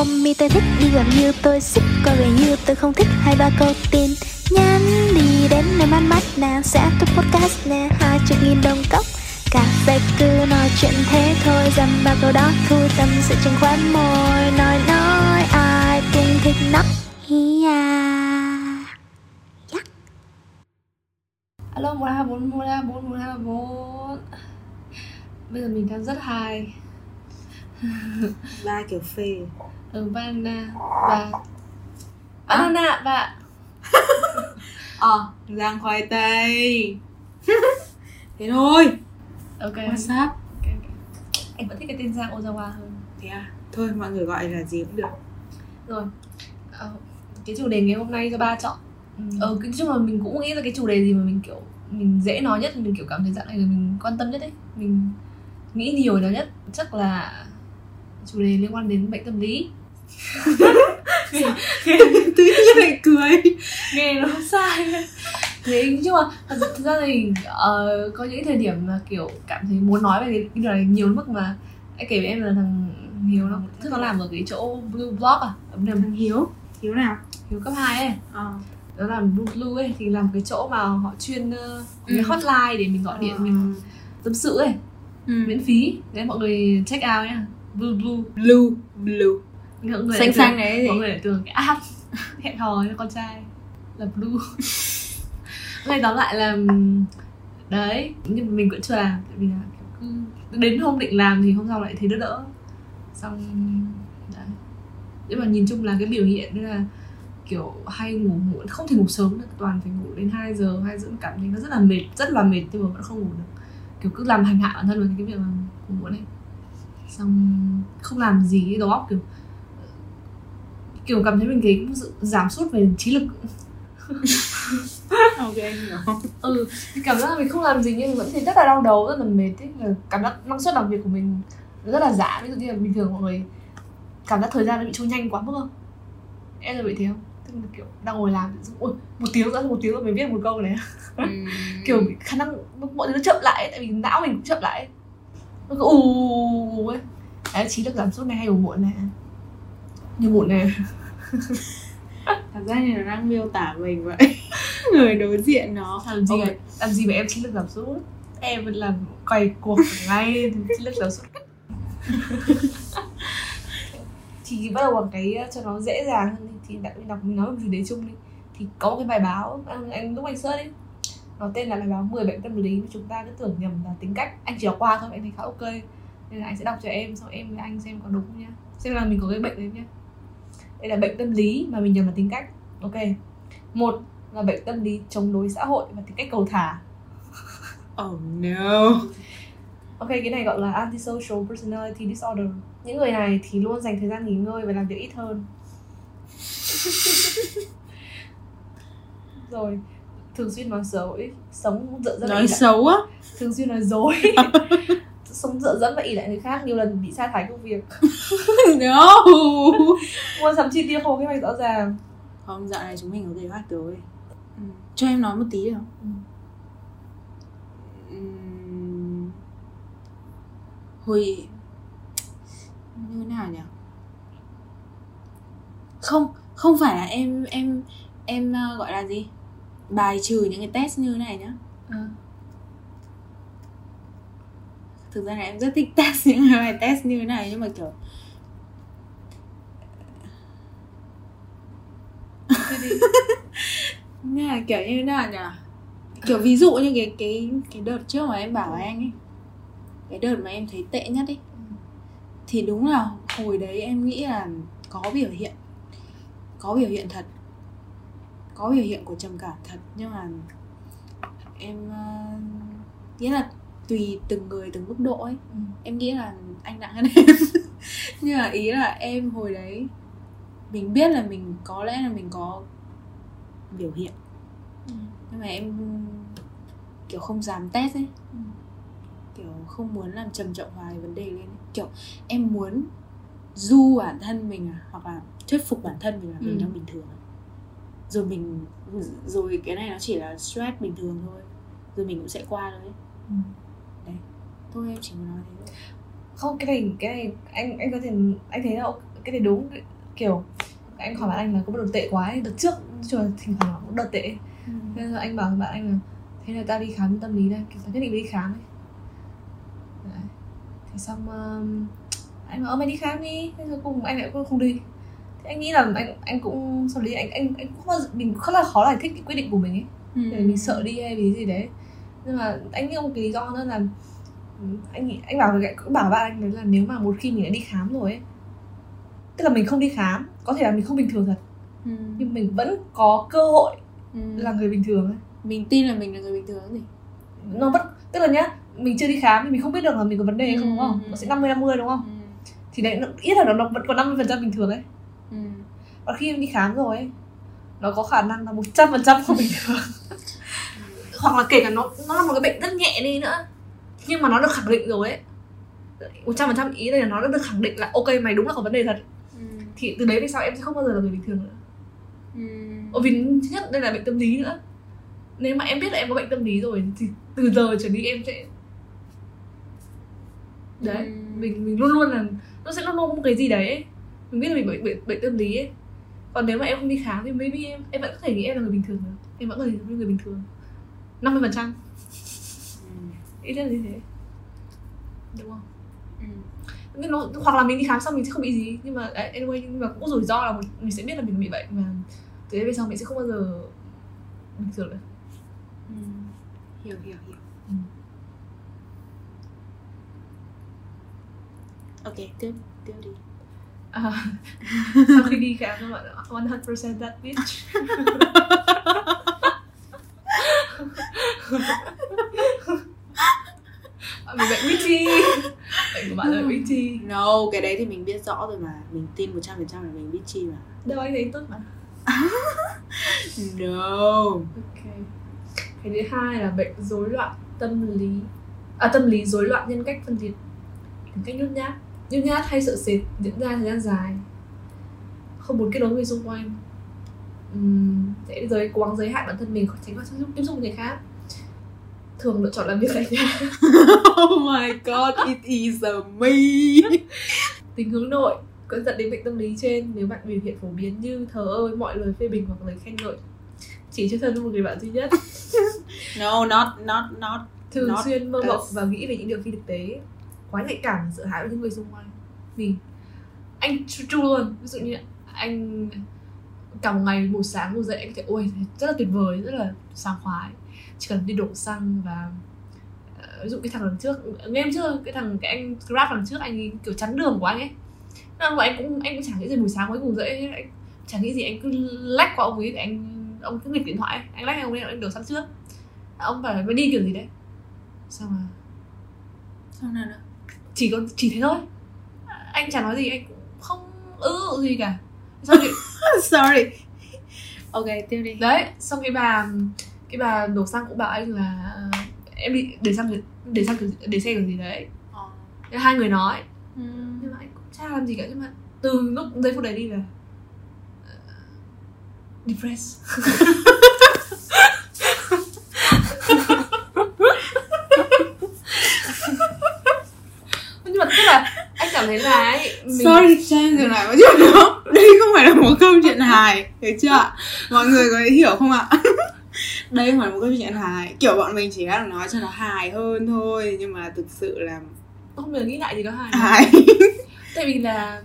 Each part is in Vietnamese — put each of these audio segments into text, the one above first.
homie tôi thích đi gần như tôi xích coi vẻ như tôi không thích. Hai ba câu tin nhắn đi đến nơi mát mắt nè sẽ top podcast nè. Hai chục nghìn đồng cốc cà phê cứ nói chuyện thế thôi. Dăm ba câu đó thu tâm sự trên khóe môi. Nói nói ai cũng thích nó. Yeah. yeah. Alo 124 124 124 Bây giờ mình đang rất high ba kiểu phê Ừ banana và Banana và ờ rang khoai tây. Thế thôi. Ok. What's up? Ok, ok. Anh vẫn thích cái tên Giang Ozawa hơn. Thế à? Thôi mọi người gọi là gì cũng được. Rồi. Ờ, Cái chủ đề ngày hôm nay do ba chọn. Ừ. Ờ, cái chung là mình cũng nghĩ là cái chủ đề gì mà mình kiểu Mình dễ nói nhất, mình kiểu cảm thấy dạo này là mình quan tâm nhất ấy. Mình nghĩ nhiều nó nhất. Chắc là chủ đề liên quan đến bệnh tâm lý tự nhiên lại cười. Nghe nó sai. Thế nhưng mà thật, ra- thật ra thì ờ, có những thời điểm mà kiểu cảm thấy muốn nói về cái, cái điều này nhiều mức mà anh kể với em là thằng Hiếu nó thức nó làm ở cái chỗ Blue Block à? Nhầm thằng hiếu. Hiếu nào? Hiếu cấp 2 ấy. Ờ. Nó làm Blue Blue ấy thì làm cái chỗ mà họ chuyên uh, cái Ừ. hotline để mình gọi điện mình tâm sự ấy. Ừ. miễn phí. Để mọi người check out nhá. Blue Blue. Blue blue mọi người xanh xanh gì mọi người lại tưởng cái app hẹn hò cho con trai. Là blue ngày tóm lại là đấy nhưng mà mình cũng chưa làm tại vì là cứ đến hôm định làm thì hôm sau lại thấy đỡ đỡ. Xong đấy. Nhưng mà nhìn chung là cái biểu hiện đó là kiểu hay ngủ muộn không thể ngủ sớm được toàn phải ngủ đến 2 giờ hai giờ cảm thấy nó rất là mệt rất là mệt nhưng mà vẫn không ngủ được. Kiểu cứ làm hành hạ bản thân với cái việc là ngủ muộn này xong không làm gì óc kiểu kiểu cảm thấy mình cái sự giảm sút về trí lực. Ok hiểu. Ừ cảm giác là mình không làm gì nhưng vẫn thấy rất là đau đầu rất là mệt ấy. Cảm giác năng suất làm việc của mình rất là giảm ví dụ như là bình thường mọi người cảm giác thời gian nó bị trôi nhanh quá mức không? Em là bị thế không? Tức là kiểu đang ngồi làm ui một tiếng nữa một tiếng rồi mình viết một câu này. Kiểu bị khả năng mọi thứ nó chậm lại ấy, tại vì não mình cũng chậm lại ấy. nó cứ ù ấy. Đấy trí lực giảm sút này hay ngủ muộn này như muộn này thật ra như là đang miêu tả mình vậy. Người đối diện nó. Làm gì Ok. mà, làm gì mà em trí lực giảm sút. Em vẫn làm quay cuộc ngay trí lực giảm sút. Thì bắt đầu bằng cái uh, cho nó dễ dàng hơn thì đã đọc mình nói một chủ đề chung đi. Thì có một cái bài báo anh, anh lúc anh search đi nó tên là bài báo 10 bệnh tâm lý mà chúng ta cứ tưởng nhầm là tính cách. Anh chỉ đọc qua thôi anh thấy khá ok. Nên là anh sẽ đọc cho em xong em với anh xem có đúng không nhá. Xem là mình có cái bệnh đấy nhá đây là bệnh tâm lý mà mình nhầm là tính cách. Ok. Một là bệnh tâm lý chống đối xã hội và tính cách cầu thả. Oh no. Ok, cái này gọi là antisocial personality disorder. Những người này thì luôn dành thời gian nghỉ ngơi và làm việc ít hơn. Rồi, thường xuyên nói dối, sống dựa và nói xấu á? Thường xuyên nói dối, sống dựa dẫm và ỉ lại người khác nhiều lần bị sa thải công việc, no mua sắm chi tiêu không kế hoạch rõ ràng. không dạo này chúng mình có kế hoạch rồi ừ. cho em nói một tí được không Ừ. Ừm. hồi như thế nào nhỉ không không phải là em em em ờ, gọi là gì bài trừ những cái test như thế này nhá À thực ra là em rất thích test những cái bài test như thế này nhưng mà kiểu Nên là kiểu như thế nào nhỉ? Kiểu ví dụ như cái cái cái đợt trước mà em bảo anh ấy cái đợt mà em thấy tệ nhất ấy thì đúng là hồi đấy em nghĩ là có biểu hiện có biểu hiện thật có biểu hiện của trầm cảm thật nhưng mà em uh, nghĩa là tùy từng người từng mức độ ấy Ừ. em nghĩ là anh nặng hơn em nhưng mà ý là em hồi đấy mình biết là mình có lẽ là mình có biểu hiện Ừ. nhưng mà em kiểu không dám test ấy Ừ. kiểu không muốn làm trầm trọng hóa cái vấn đề lên ấy. kiểu em muốn du bản thân mình à, hoặc là thuyết phục bản thân mình là mình Ừ. đang bình thường rồi mình rồi cái này nó chỉ là stress bình thường thôi rồi mình cũng sẽ qua thôi. Ừ. thôi em chỉ muốn nói thế thôi không cái này cái này anh anh có thể anh thấy là cái này đúng kiểu anh hỏi bạn anh là có một đợt tệ quá ấy. đợt trước trời thỉnh thoảng cũng đợt tệ Ừ. Thế là anh bảo bạn anh là thế là ta đi khám tâm lý đây kiểu nhất định đi khám ấy Đấy. thế xong um, anh bảo ơ mày đi khám đi thế cuối cùng anh lại cũng không đi thế anh nghĩ là anh anh cũng sau đấy anh anh anh cũng mình rất là khó giải thích cái quyết định của mình ấy Ừ. mình sợ đi hay vì gì đấy nhưng mà anh nghĩ một cái lý do nữa là ừ, anh nghĩ anh bảo với cũng bảo bạn anh đấy là nếu mà một khi mình đã đi khám rồi ấy tức là mình không đi khám có thể là mình không bình thường thật Ừ. nhưng mình vẫn có cơ hội Ừ. là người bình thường ấy mình tin là mình là người bình thường gì nó vẫn tức là nhá mình chưa đi khám thì mình không biết được là mình có vấn đề hay không đúng không Ừ. nó sẽ 50 50 đúng không ừ. thì đấy nó, ít là nó, vẫn còn 50 phần trăm bình thường ấy Ừ. còn khi mình đi khám rồi ấy nó có khả năng là 100 phần trăm không bình thường hoặc là kể cả nó nó là một cái bệnh rất nhẹ đi nữa nhưng mà nó được khẳng định rồi ấy 100 phần trăm ý đây là nó đã được khẳng định là ok mày đúng là có vấn đề thật Ừ. thì từ đấy về sau em sẽ không bao giờ là người bình thường nữa Ừ. Vì thứ nhất đây là bệnh tâm lý nữa Nếu mà em biết là em có bệnh tâm lý rồi Thì từ giờ trở đi em sẽ Đấy Ừ. mình mình luôn luôn là Nó sẽ luôn luôn có một cái gì đấy ấy. Mình biết là mình bệnh, bệnh, bệnh tâm lý ấy Còn nếu mà em không đi khám thì maybe em Em vẫn có thể nghĩ em là người bình thường. Em vẫn có thể như người bình thường 50% Ừ. Ít nhất là như thế Đúng không? Ừ. Nhưng nó, hoặc là mình đi khám xong mình sẽ không bị gì nhưng mà đấy, anyway nhưng mà cũng rủi ro là mình sẽ biết là mình bị bệnh và từ đấy về sau mình sẽ không bao giờ bình thường nữa Ừ. hiểu hiểu hiểu Ừ. ok tiếp tiếp đi À, sau khi đi khám các bạn ạ, 100% that bitch bị bệnh bitchy Bệnh của bạn là bitchy no cái đấy thì mình biết rõ rồi mà. Mình tin 100% là mình biết chi mà. Đâu anh thấy tốt mà. No. Ok. Cái thứ hai là bệnh rối loạn tâm lý. À tâm lý rối loạn nhân cách phân liệt Một cách nhút nhát. Nhút nhát hay sợ sệt diễn ra thời gian dài. Không muốn kết nối với người xung quanh. Ừm, Sẽ giới cố gắng giới hạn bản thân mình tránh qua tiếp xúc với người khác Thường lựa chọn làm việc tại nhà. Oh my god it is a me Tính hướng nội có dẫn đến bệnh tâm lý trên nếu bạn biểu hiện phổ biến như thờ ơ mọi lời phê bình hoặc lời khen ngợi. Chỉ cho thân một người bạn duy nhất. No not not not thường Not xuyên mơ mộng và nghĩ về những điều phi thực tế. Quá nhạy cảm sợ hãi với những người xung quanh. Vì anh tru luôn. Ví dụ như anh cả một ngày buổi sáng ngủ dậy anh thấy ôi rất là tuyệt vời rất là sảng khoái chỉ cần đi đổ xăng và ờ, ví dụ cái thằng đằng trước nghe em chưa cái thằng cái anh grab đằng trước anh ấy kiểu chắn đường của anh ấy. Nên mà anh cũng anh cũng chẳng nghĩ gì buổi sáng mới ngủ dậy anh chẳng nghĩ gì anh cứ lách qua ông ấy anh ông cứ nghịch điện thoại ấy. anh lách ông ấy anh đổ xăng trước. Ông bảo là đi kiểu gì đấy? Xong rồi sao nào nữa chỉ có chỉ thế thôi. Anh chẳng nói gì anh cũng không ư gì cả. Xong thì sorry. Ok tiếp đi. Đấy xong cái bà cái bà đổ xăng cũng bảo anh là ờ, em đi để xăng để xăng để xe kiểu gì đấy Ờ. Thế hai người nói Ừ. nhưng mà anh cũng chả làm gì cả nhưng mà từ lúc giây phút đấy đi là ờ, depressed nhưng mà tức là anh cảm thấy là ấy, mình Sorry, em dừng lại một chút nữa Đây không phải là một câu chuyện hài Thấy chưa ạ? Mọi người có hiểu không ạ? Đây không phải một câu chuyện hài. Kiểu bọn mình chỉ đang nói cho nó hài hơn thôi Nhưng mà thực sự là không bao giờ nghĩ lại gì có hài. Hài. Tại vì là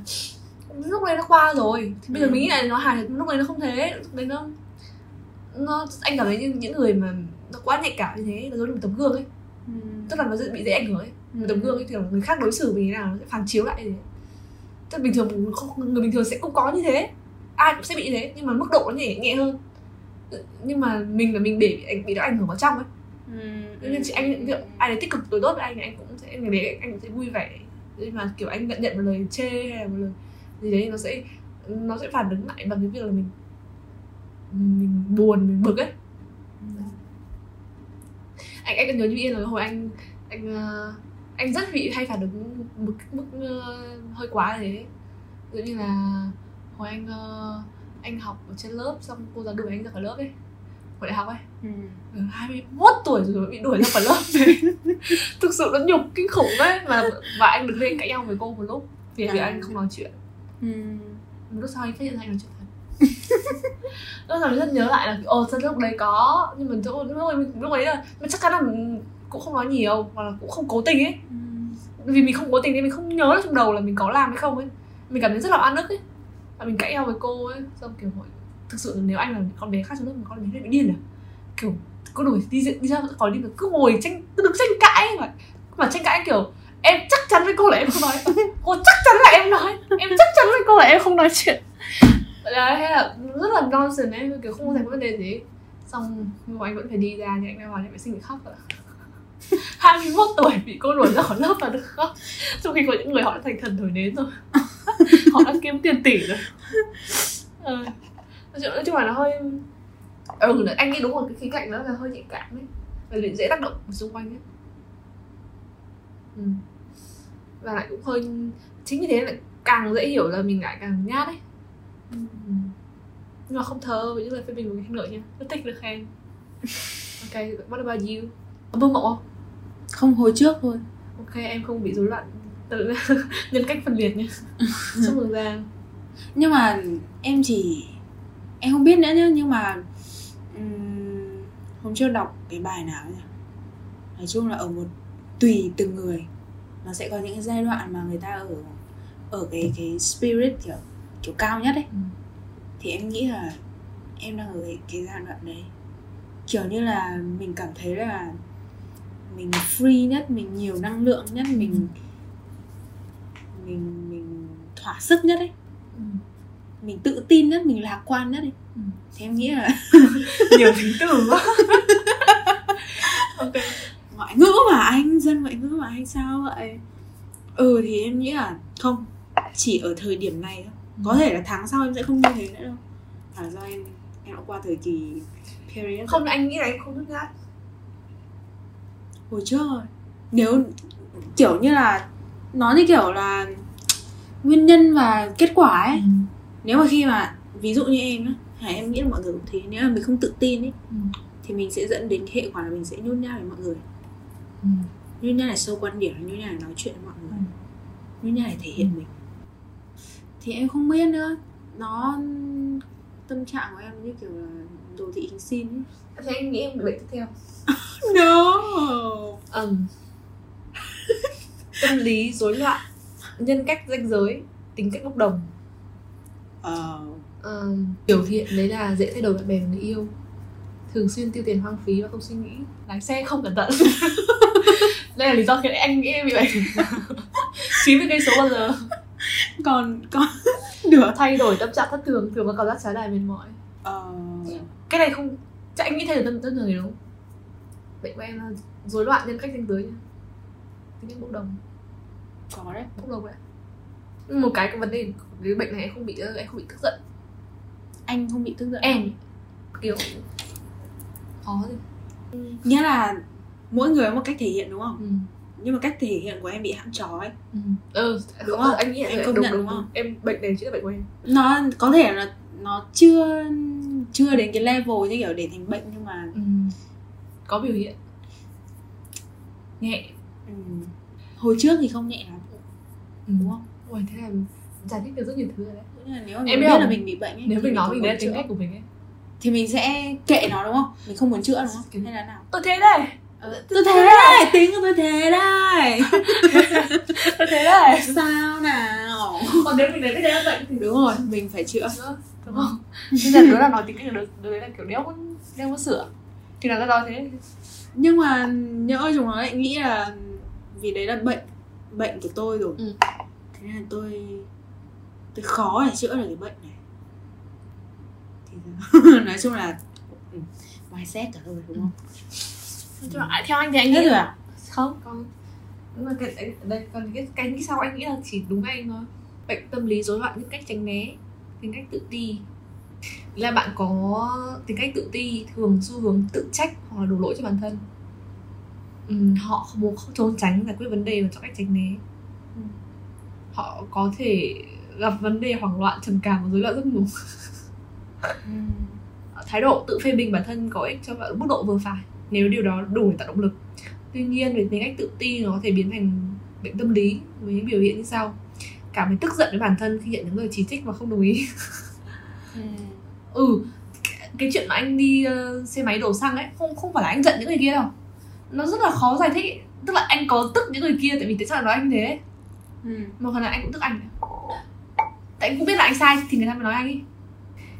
lúc đấy nó qua rồi. Thì bây giờ Ừ. mình nghĩ là nó hài lúc đấy nó không thế. Lúc đấy nó nó anh cảm thấy như những người mà nó quá nhạy cảm như thế nó giống như một tấm gương ấy. Tức là nó sẽ bị dễ ảnh hưởng ấy. Một tấm gương ấy thì người khác đối xử mình thế nào nó sẽ phản chiếu lại thế. Tức là bình thường không, người bình thường sẽ không có như thế. Ai cũng sẽ bị như thế nhưng mà mức độ nó nhẹ nhẹ hơn nhưng mà mình là mình để bị, bị nó ảnh hưởng vào trong ấy. Nên chị anh dụ ai đấy tích cực đối tốt với anh anh cũng sẽ người đấy anh cũng sẽ vui vẻ. Nhưng mà kiểu anh nhận nhận một lời chê hay là một lời gì đấy nó sẽ nó sẽ phản ứng lại bằng cái việc là mình mình buồn mình bực ấy. Anh anh còn nhớ như yên là hồi anh anh ờ, anh rất bị hay phản ứng mức mức ờ, hơi quá thế. Ví dụ như là hồi anh ờ, anh học ở trên lớp xong cô giáo đuổi anh ra khỏi lớp ấy của đại học ấy. Ừ, 21 tuổi rồi bị đuổi ra khỏi lớp thực sự nó nhục kinh khủng đấy. Mà và anh được lên cãi nhau với cô một lúc vì vì À. anh không nói chuyện. Ừ. một lúc sau anh phát hiện ra anh là chuyện thật. Lúc sau mình rất nhớ lại là ồ sao lúc đấy có nhưng mà chỗ lúc ấy lúc ấy là mà chắc chắn là cũng không nói nhiều hoặc là cũng không cố tình ấy. Ừ. vì mình không cố tình nên mình không nhớ trong đầu là mình có làm hay không ấy. Mình cảm thấy rất là oan ức ấy và mình cãi nhau với cô ấy xong kiểu hỏi thực sự nếu anh là con bé khác trong lớp mà con bé này bị điên à? Kiểu cô đuổi đi đi, đi ra khỏi đi mà cứ ngồi tranh cứ đứng tranh cãi mà mà tranh cãi kiểu em chắc chắn với cô là em không nói. Cô chắc chắn là em nói. Em chắc chắn với cô là em không nói chuyện. Đấy hay là rất là nonsense ấy kiểu không có thành vấn đề gì xong nhưng mà anh vẫn phải đi ra thì anh ra ngoài để phải xin khóc rồi 21 tuổi bị cô đuổi ra khỏi lớp và được khóc trong khi có những người họ đã thành thần thổi nến rồi. Họ đã kiếm tiền tỷ rồi. Ờ. nói chung- là nó hơi ừ anh nghĩ đúng rồi cái khía cạnh đó là hơi nhạy cảm ấy. Và dễ tác động xung quanh ấy. Ừ. và lại cũng hơi chính vì thế lại càng dễ hiểu là mình lại càng nhát ấy. Ừ. nhưng mà không thờ với những lời phê bình của khen ngợi nha. Rất thích được khen. Ok what about you? Mơ mộng không không hồi trước thôi. Ok em không bị rối loạn tự nhân cách phân liệt nha chúc mừng giang. Nhưng mà em chỉ em không biết nữa nhá nhưng mà ừm, hôm trước đọc cái bài nào nhỉ? Nói chung là ở một tùy từng người. Nó sẽ có những giai đoạn mà người ta ở ở cái cái spirit kiểu kiểu cao nhất ấy. Ừ. thì em nghĩ là em đang ở cái, cái giai đoạn đấy. Kiểu như là mình cảm thấy là mình free nhất mình nhiều năng lượng nhất mình mình mình thỏa sức nhất ấy. Ừ. mình tự tin nhất mình lạc quan nhất ấy. Ừ. thì em nghĩ là nhiều tính từ quá. Ok. Ngoại ngữ mà anh dân ngoại ngữ mà anh sao vậy? Ừ thì em nghĩ là không. Chỉ ở thời điểm này thôi. Có thể là tháng sau em sẽ không như thế nữa đâu. Là do em em đã qua thời kỳ period. Không anh nghĩ là anh không thích ngát hồi trước rồi nếu kiểu như là nó như kiểu là nguyên nhân và kết quả ấy. Nếu mà khi mà ví dụ như em á hay em nghĩ là mọi người cũng thế nếu mà mình không tự tin ấy Ừ. thì mình sẽ dẫn đến hệ quả là mình sẽ nhút nhát với mọi người. Ừ. nhút nhát là sâu quan điểm nhút nhát là nói chuyện với mọi người. Ừ. nhút nhát là thể hiện mình. Thì em không biết nữa. Nó tâm trạng của em như kiểu là đồ thị hình xin ấy. Thế anh nghĩ em bị bệnh tiếp theo no. Ừm. Tâm lý rối loạn. Nhân cách ranh giới. Tính cách bốc đồng. Ờ. Ừm, biểu hiện đấy là dễ thay đổi bạn bè và người yêu. Thường xuyên tiêu tiền hoang phí và không suy nghĩ. Lái xe không cẩn thận. Đây là lý do khiến anh nghĩ em bị bệnh. chín mươi cây số bao giờ? Còn còn được. Thay đổi tâm trạng thất thường. Thường có cảm giác trái đài mệt mỏi. Ờ. Cái này không chắc anh nghĩ thay đổi tâm tâm thường này đúng. không? Bệnh của em là rối loạn nhân cách ranh giới nha. Tính cách bốc đồng. Có đấy. Bốc đồng đấy. Một cái cái vấn đề cái bệnh này em không bị em không bị tức giận. Anh không bị tức giận. Em kiểu khó gì. Nghĩa là mỗi người có một cách thể hiện đúng không? Ừ. nhưng mà cách thể hiện của em bị hãm chó ấy. Ừ. Ừ Đúng không? anh nghĩ là Em công đúng, nhận đúng, đúng đúng, không? em bệnh này chính là bệnh của em. Nó có thể là nó chưa chưa đến cái level như kiểu để thành bệnh nhưng. Có biểu hiện. Nhẹ. Ừ, hồi trước thì không nhẹ lắm. Ừ. đúng không? Ôi, thế là giải thích được rất nhiều thứ rồi đấy. Là nếu mà Em mình biết không? là mình bị bệnh ấy, nếu mình nói mình đấy là tính cách của mình ấy. Thì mình sẽ kệ nó đúng không? Mình không muốn chữa đúng không? Hay là nào? Tôi thế đây. Ờ, tôi thế đây. tính của tôi thế đây. Tôi thế đây. Sao nào. Còn nếu mình đấy thế là bệnh thì đúng rồi mình phải chữa. Đúng không? Bây giờ đó là nói tính cách được đấy là kiểu đéo có đéo có sửa thì là do thế? Nhưng mà nhỡ chúng nó lại nghĩ là vì đấy là bệnh bệnh của tôi rồi. Ừ. thế là tôi tôi khó để chữa được cái bệnh này. Thì nói chung là ừ, mindset cả rồi đúng không? Nói chung là theo anh thì anh nghĩ rồi là à? Không. Còn nhưng mà cái đây còn cái cái cái sau anh nghĩ là chỉ đúng anh thôi. Bệnh tâm lý rối loạn những cách tránh né tính cách tự ti là bạn có tính cách tự ti thường xu hướng tự trách hoặc là đổ lỗi cho bản thân Ừm, họ không muốn không trốn tránh giải quyết vấn đề và chọn cách tránh né Ừ. họ có thể gặp vấn đề hoảng loạn trầm cảm và rối loạn giấc ngủ ừ. thái độ tự phê bình bản thân có ích cho bạn ở mức độ vừa phải nếu điều đó đủ để tạo động lực tuy nhiên về tính cách tự ti nó có thể biến thành bệnh tâm lý với những biểu hiện như sau cảm thấy tức giận với bản thân khi nhận những lời chỉ trích và không đồng ý ừ. Ừ cái, chuyện mà anh đi uh, xe máy đổ xăng ấy không không phải là anh giận những người kia đâu. Nó rất là khó giải thích tức là anh có tức những người kia tại vì tại sao lại nói anh thế. Ừ. một phần là anh cũng tức anh. Tại anh cũng biết là anh sai thì người ta mới nói anh đi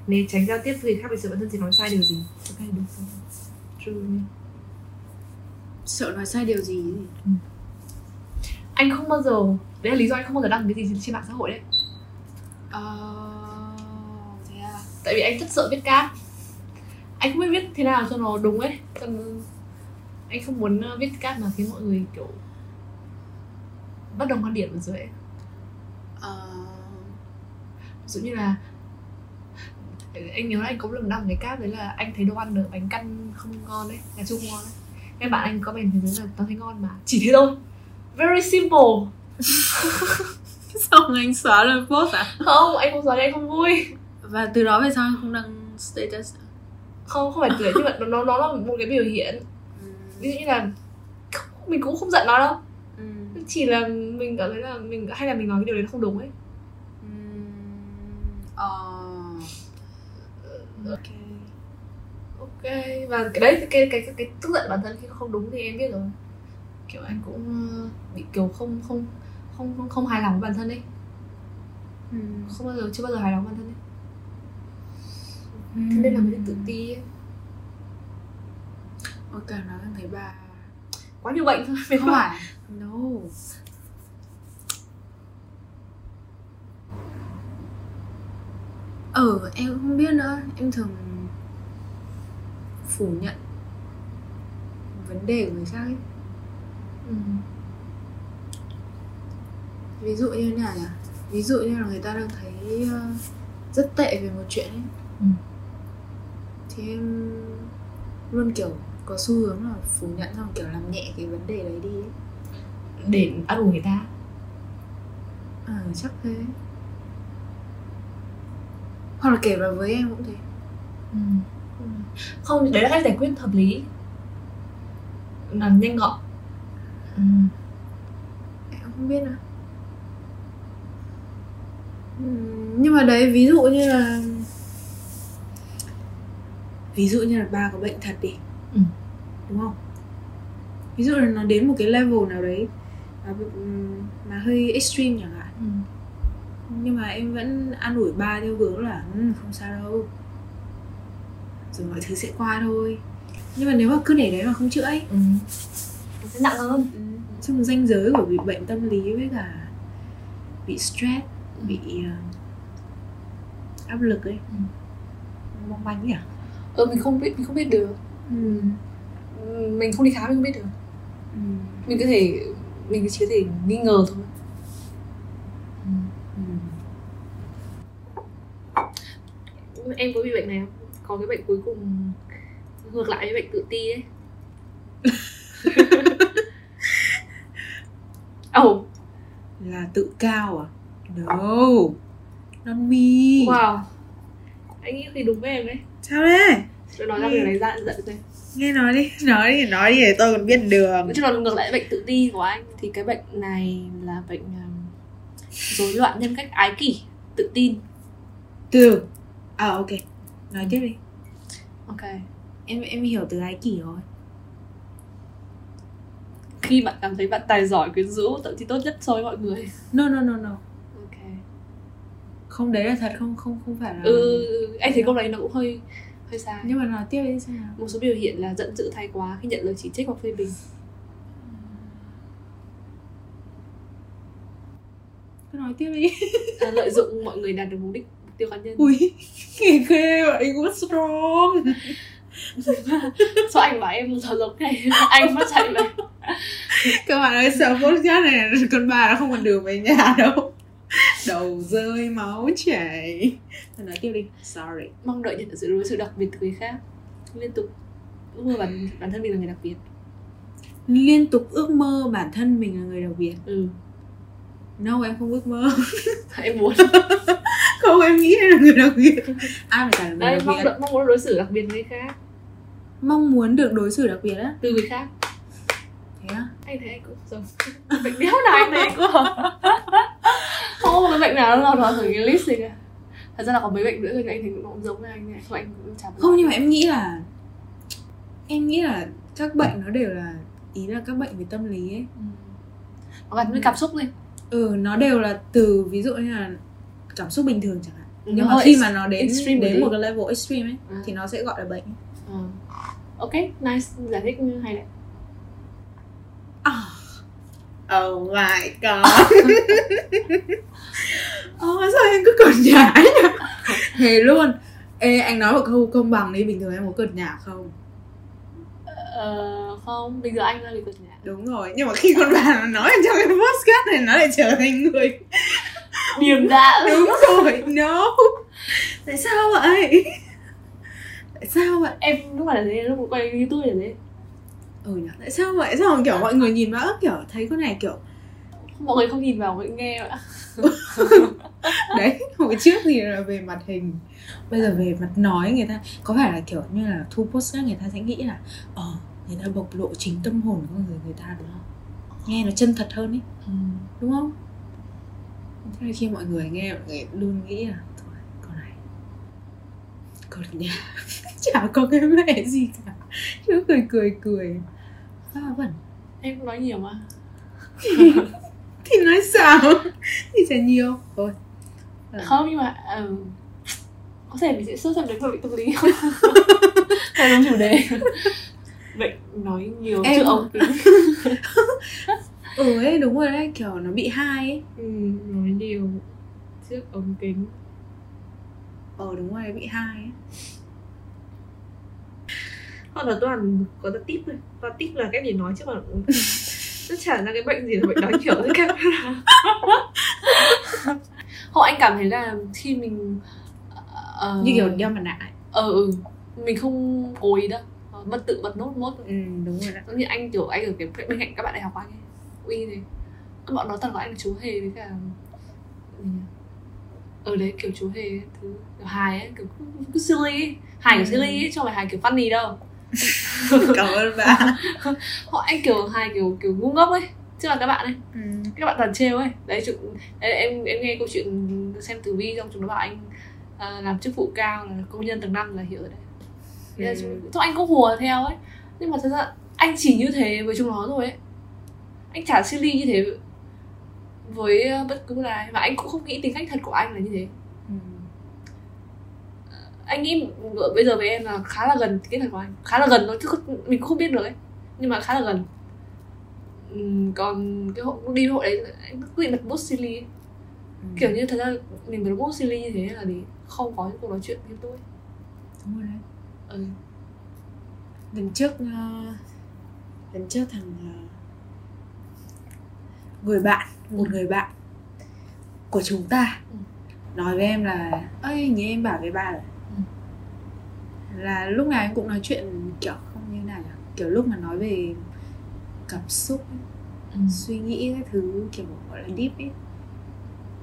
nếu tránh giao tiếp với người khác về sự bản thân thì nói sai điều gì. Ok đúng không true sợ nói sai điều gì? Anh không bao giờ đấy là lý do anh không bao giờ đăng cái gì trên mạng xã hội đấy. Ờ à tại vì anh rất sợ viết cát anh không biết viết thế nào cho nó đúng ấy. Cho nó... anh không muốn uh, viết cát mà khiến mọi người kiểu bất đồng quan điểm ở dưới ấy. ờ. Ví dụ như là anh nhớ là anh có một lần đăng cái cát đấy là anh thấy đồ ăn ở bánh căn không ngon đấy nhà chung ngon đấy các bạn anh có bèn thế giới là tao thấy ngon mà. Chỉ thế thôi. Very simple. Xong anh xóa lên post à? Không anh không nói anh không vui và từ đó về sau anh không đăng status nữa? không không phải tuổi nhưng mà nó nó nó là một cái biểu hiện ừ. ví dụ như là mình cũng không giận nó đâu Ừ. chỉ là mình cảm thấy là mình hay là mình nói cái điều đấy nó không đúng ấy Ừ. ờ ok ok và cái đấy cái cái cái, cái tức giận bản thân khi không đúng thì em biết rồi kiểu anh cũng ờ, bị kiểu không không không không, không hài lòng với bản thân ấy ừ. không bao giờ chưa bao giờ hài lòng với bản thân ấy thế nên là mới tự ti ấy. Ôi càng nói thấy bà quá nhiều bệnh thôi phải không phải. No. Ờ em không biết nữa. Em thường phủ nhận vấn đề của người khác ấy. Ừ. ví dụ như thế nào nhỉ? Ví dụ như là người ta đang thấy ờ, rất tệ về một chuyện ấy. Ừ. thì em luôn kiểu có xu hướng là phủ nhận xong kiểu làm nhẹ cái vấn đề đấy đi ấy. để ăn ủi người ta ờ chắc thế hoặc là kể vào với em cũng thế ừ. không đấy là cách giải quyết hợp lý là nhanh gọn ừ. em không biết nữa Ừm, nhưng mà đấy ví dụ như là ví dụ như là ba có bệnh thật đi. Ừ. đúng không? Ví dụ là nó đến một cái level nào đấy mà, mà hơi extreme chẳng hạn. Ừ. nhưng mà em vẫn an ủi ba theo hướng là "Ừ, không sao đâu. Rồi mọi thứ sẽ qua thôi. Nhưng mà nếu mà cứ để đấy mà không chữa ấy Ừ. Sẽ nặng hơn. trong ranh giới của bị bệnh tâm lý với cả bị stress bị uh, áp lực ấy. Ừ. mong manh nhỉ ừ mình không biết mình không biết được. Ừ. Ừ, mình không đi khám mình không biết được. Ừ. mình có thể mình chỉ có thể nghi ngờ thôi. Ừ. em có bị bệnh này không? Có cái bệnh cuối cùng ngược lại với bệnh tự ti ấy. Oh là tự cao à? No. Not me wow. Anh nghĩ thì đúng với em đấy sao đấy tôi nói ra điều này ra giận rồi nghe nói đi nói đi nói đi để tôi còn biết đường. Chứ còn ngược lại bệnh tự ti của anh. Thì cái bệnh này là bệnh um, rối loạn nhân cách ái kỷ tự tin. Từ. À ok. Nói tiếp đi. Ok. Em em hiểu từ ái kỷ rồi. Khi bạn cảm thấy bạn tài giỏi quyến rũ thậm chí tốt nhất so với mọi người. No no no no không đấy là thật không không không phải là ừ anh thấy câu này nó cũng hơi hơi sai. Nhưng mà nói tiếp đi nào. Một số biểu hiện là giận dữ thái quá khi nhận lời chỉ trích hoặc phê bình. Cứ nói tiếp đi. À, lợi dụng mọi người đạt được mục đích mục tiêu cá nhân. Ui nghe ghê vậy quá strong. Sao anh bảo em thở giống này? Anh mất chạy vậy các bạn ơi sợ podcast này con bà nó không còn đường về nhà đâu đầu rơi máu chảy. Thôi nói tiếp đi. Sorry. Mong đợi nhận được sự đối xử đặc biệt từ người khác. Liên tục ước mơ bản bản thân mình là người đặc biệt. Liên tục ước mơ bản thân mình là người đặc biệt. Ừ. No em không ước mơ. Em muốn. Không em nghĩ em là người đặc biệt. Ai phải là người đấy đặc mong biệt? đợi mong muốn đối xử đặc biệt với người khác. Mong muốn được đối xử đặc biệt á? Từ người khác. Thế á? Anh thấy anh cũng giống. Bệnh đéo nào anh thấy cũng không bệnh nào nó nó thử cái list đi kìa. Thật ra là có mấy bệnh nữa nhưng anh thì cũng giống với anh này không anh cũng chả không nhưng mà em nghĩ là em nghĩ là các bệnh nó đều là ý là các bệnh về tâm lý ấy. Ừ. nó gắn với cảm xúc đi. Ừ nó đều là từ ví dụ như là cảm xúc bình thường chẳng hạn. Nhưng Nó mà khi mà nó đến extreme đến một một cái level extreme ấy Ừ. thì nó sẽ gọi là bệnh Ờ. ok nice. Giải thích hay đấy Oh my god. Ồ sao em cứ cợt nhả nhỉ Thế luôn. Ê anh nói một câu công bằng đi Bình thường em có cợt nhả không? Ờ, không bây giờ anh là bị cực nhã Đúng rồi Nhưng mà khi con bà nó nói trong cái podcast này Nó lại trở thành người điềm đạm. Đúng rồi No. Tại sao vậy? Tại sao vậy? Em lúc nào là thế? Lúc quay youtube là thế Ừ nhỉ. Tại sao vậy? Sao kiểu mọi người nhìn vào kiểu Thấy con này kiểu mọi người không nhìn vào mọi người nghe ạ. Đấy hồi trước thì là về mặt hình. Bây giờ về mặt nói người ta có phải là kiểu như là thu podcast người ta sẽ nghĩ là ờ người ta bộc lộ chính tâm hồn của người người ta đúng không? Nghe nó chân thật hơn ấy. Đúng không? Thế khi mọi người nghe mọi người luôn nghĩ là thôi con này con nhà chả có cái vẻ gì cả. Cứ cười cười cười pha vẩn em cũng nói nhiều mà. Thì nói sao? Thì sẽ nhiều. Thôi. Ừ. không nhưng mà ờ, có thể mình sẽ sốt xem đến bệnh tâm lý. Không hay đúng chủ đề. Bệnh nói nhiều Em- chứ ông. Kính ừ ấy đúng rồi đấy kiểu nó bị hai ấy. Ừ, nói nhiều. Trước ống kính. Ờ đúng rồi bị hai ấy hoặc là toàn có cái tip thôi. Và tip là cách để nói chứ mà nó chả là cái bệnh gì là bệnh nói nhiều tất cả họ anh cảm thấy là khi mình ờ, như kiểu đeo mặt nạ ờ ừ mình không cố ý đâu. Ờ, bật tự bật nốt mốt ừ đúng rồi đấy giống như anh kiểu anh ở cái bên cạnh các bạn đại học anh ấy uy thế các bọn nó toàn gọi anh là chú hề với cả gì ở đấy kiểu chú hề thứ kiểu hài ấy kiểu cứ, cứ silly ấy. hài kiểu Ừ. silly ấy, chứ không phải hài kiểu funny đâu cảm ơn bạn. Họ anh kiểu hài kiểu kiểu ngu ngốc ấy chứ là các bạn ấy. Ừ. các bạn toàn trêu ấy. Đấy, chuyện, đấy em em nghe câu chuyện xem từ vi xong chúng nó bảo anh à, làm chức vụ cao là công nhân tầng năm là hiểu rồi đấy. Ừ. chúng, anh cũng hùa theo ấy. Nhưng mà thật ra anh chỉ như thế với chúng nó thôi ấy. Anh chả silly như thế với bất cứ ai. Và anh cũng không nghĩ tính cách thật của anh là như thế. Ừ. anh nghĩ bây giờ với em là khá là gần cái thật của anh khá là gần thôi chứ mình cũng không biết được ấy nhưng mà khá là gần Ừm, còn cái hội đi hội đấy anh cứ bị bật bút silly ấy. Ừ. kiểu như thật ra mình bật bút silly như thế là để không có những cuộc nói chuyện nghiêm túc ấy. đúng rồi đấy ừ. lần trước ờ, lần trước thằng ờ, người bạn một người bạn của chúng ta Ừ. nói với em là ơi như em bảo với bà là Ừ. là lúc nào em cũng nói chuyện kiểu không như nào nhỉ kiểu lúc mà nói về cảm xúc ấy, Ừ. suy nghĩ cái thứ kiểu gọi là deep ấy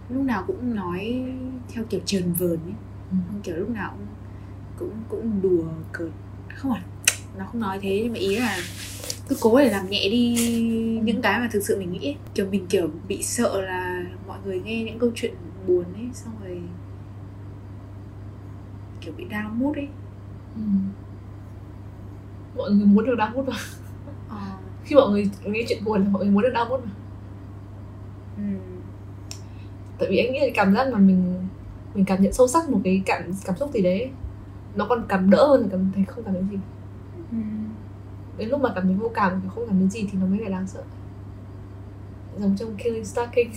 lúc nào cũng nói theo kiểu trần vờn ấy Ừ. không kiểu lúc nào cũng cũng cũng đùa cợt không phải nó không nói thế nhưng mà ý là cứ cố để làm nhẹ đi những cái mà thực sự mình nghĩ ấy. kiểu mình kiểu bị sợ là mọi người nghe những câu chuyện buồn ấy xong rồi kiểu bị down mood ấy Ừ. mọi người muốn được đau mút mà. Ờ, khi mọi người nghe chuyện buồn là mọi người muốn được đau mút mà. Ừ, tại vì anh nghĩ là cảm giác mà mình mình cảm nhận sâu sắc một cái cảm cảm xúc gì đấy nó còn cảm đỡ hơn là cảm thấy không cảm thấy gì. Ừ. đến lúc mà cảm thấy vô cảm không cảm thấy gì thì nó mới là đáng sợ. Giống trong Killing Stalking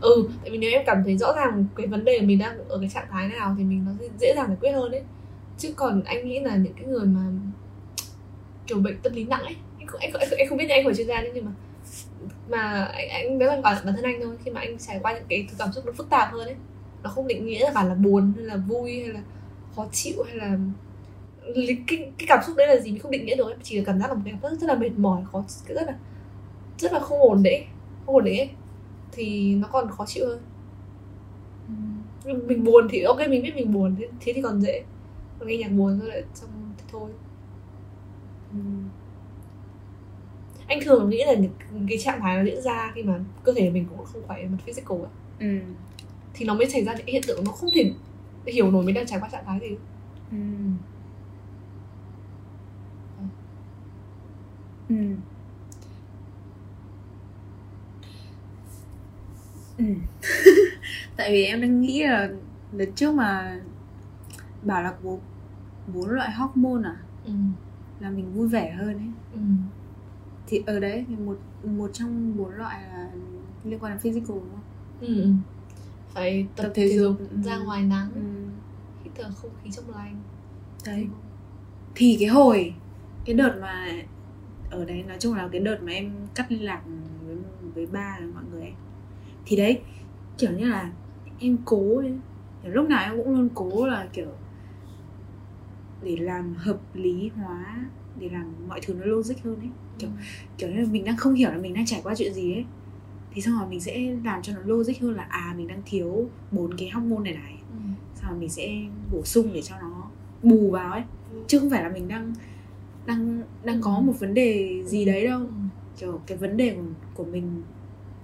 ừ tại vì nếu em cảm thấy rõ ràng cái vấn đề mình đang ở cái trạng thái nào thì mình nó sẽ dễ dàng giải quyết hơn đấy chứ còn anh nghĩ là những cái người mà kiểu bệnh tâm lý nặng ấy anh không, anh, anh, anh không biết anh không phải chuyên gia đấy nhưng mà mà anh, anh nói rằng bản, bản thân anh thôi khi mà anh trải qua những cái thứ cảm xúc nó phức tạp hơn ấy nó không định nghĩa là bản là buồn hay là vui hay là khó chịu hay là cái, cái, cảm xúc đấy là gì mình không định nghĩa được em chỉ là cảm giác là một cái cảm giác rất là mệt mỏi khó rất là rất là không ổn đấy không ổn đấy ấy thì nó còn khó chịu hơn mình, mình buồn thì ok mình biết mình buồn thế, thế thì còn dễ còn nghe nhạc buồn rồi lại xong thì thôi Ừ. anh thường nghĩ là cái trạng thái nó diễn ra khi mà cơ thể mình cũng không khỏe mặt physical ấy ừ. thì nó mới xảy ra những hiện tượng nó không thể hiểu nổi mình đang trải qua trạng thái gì Ừ. Ừ. Ừ. Tại vì em đang nghĩ là lần trước mà bảo là có bốn loại hormone à ừ. là mình vui vẻ hơn ấy Ừ. thì ở đấy thì một một trong bốn loại là liên quan đến physical đúng không? Ừ. ừ. phải tập, Tập thể thể dục dục, ra ừ. ngoài nắng Ừ. hít thở không khí trong lành Đấy. Thì cái hồi cái đợt mà ở đấy nói chung là cái đợt mà em cắt liên lạc với với ba mọi người ấy. Thì đấy kiểu như là em cố. Kiểu lúc nào em cũng luôn cố là kiểu để làm hợp lý hóa để làm mọi thứ nó logic hơn ấy. Kiểu kiểu như là mình đang không hiểu là mình đang trải qua chuyện gì ấy. Thì xong rồi mình sẽ làm cho nó logic hơn là à mình đang thiếu bốn cái hormone này này. Ừ. xong rồi mình sẽ bổ sung để cho nó bù vào ấy. Chứ không phải là mình đang đang đang có một vấn đề gì đấy đâu. Ừ. kiểu cái vấn đề của, của mình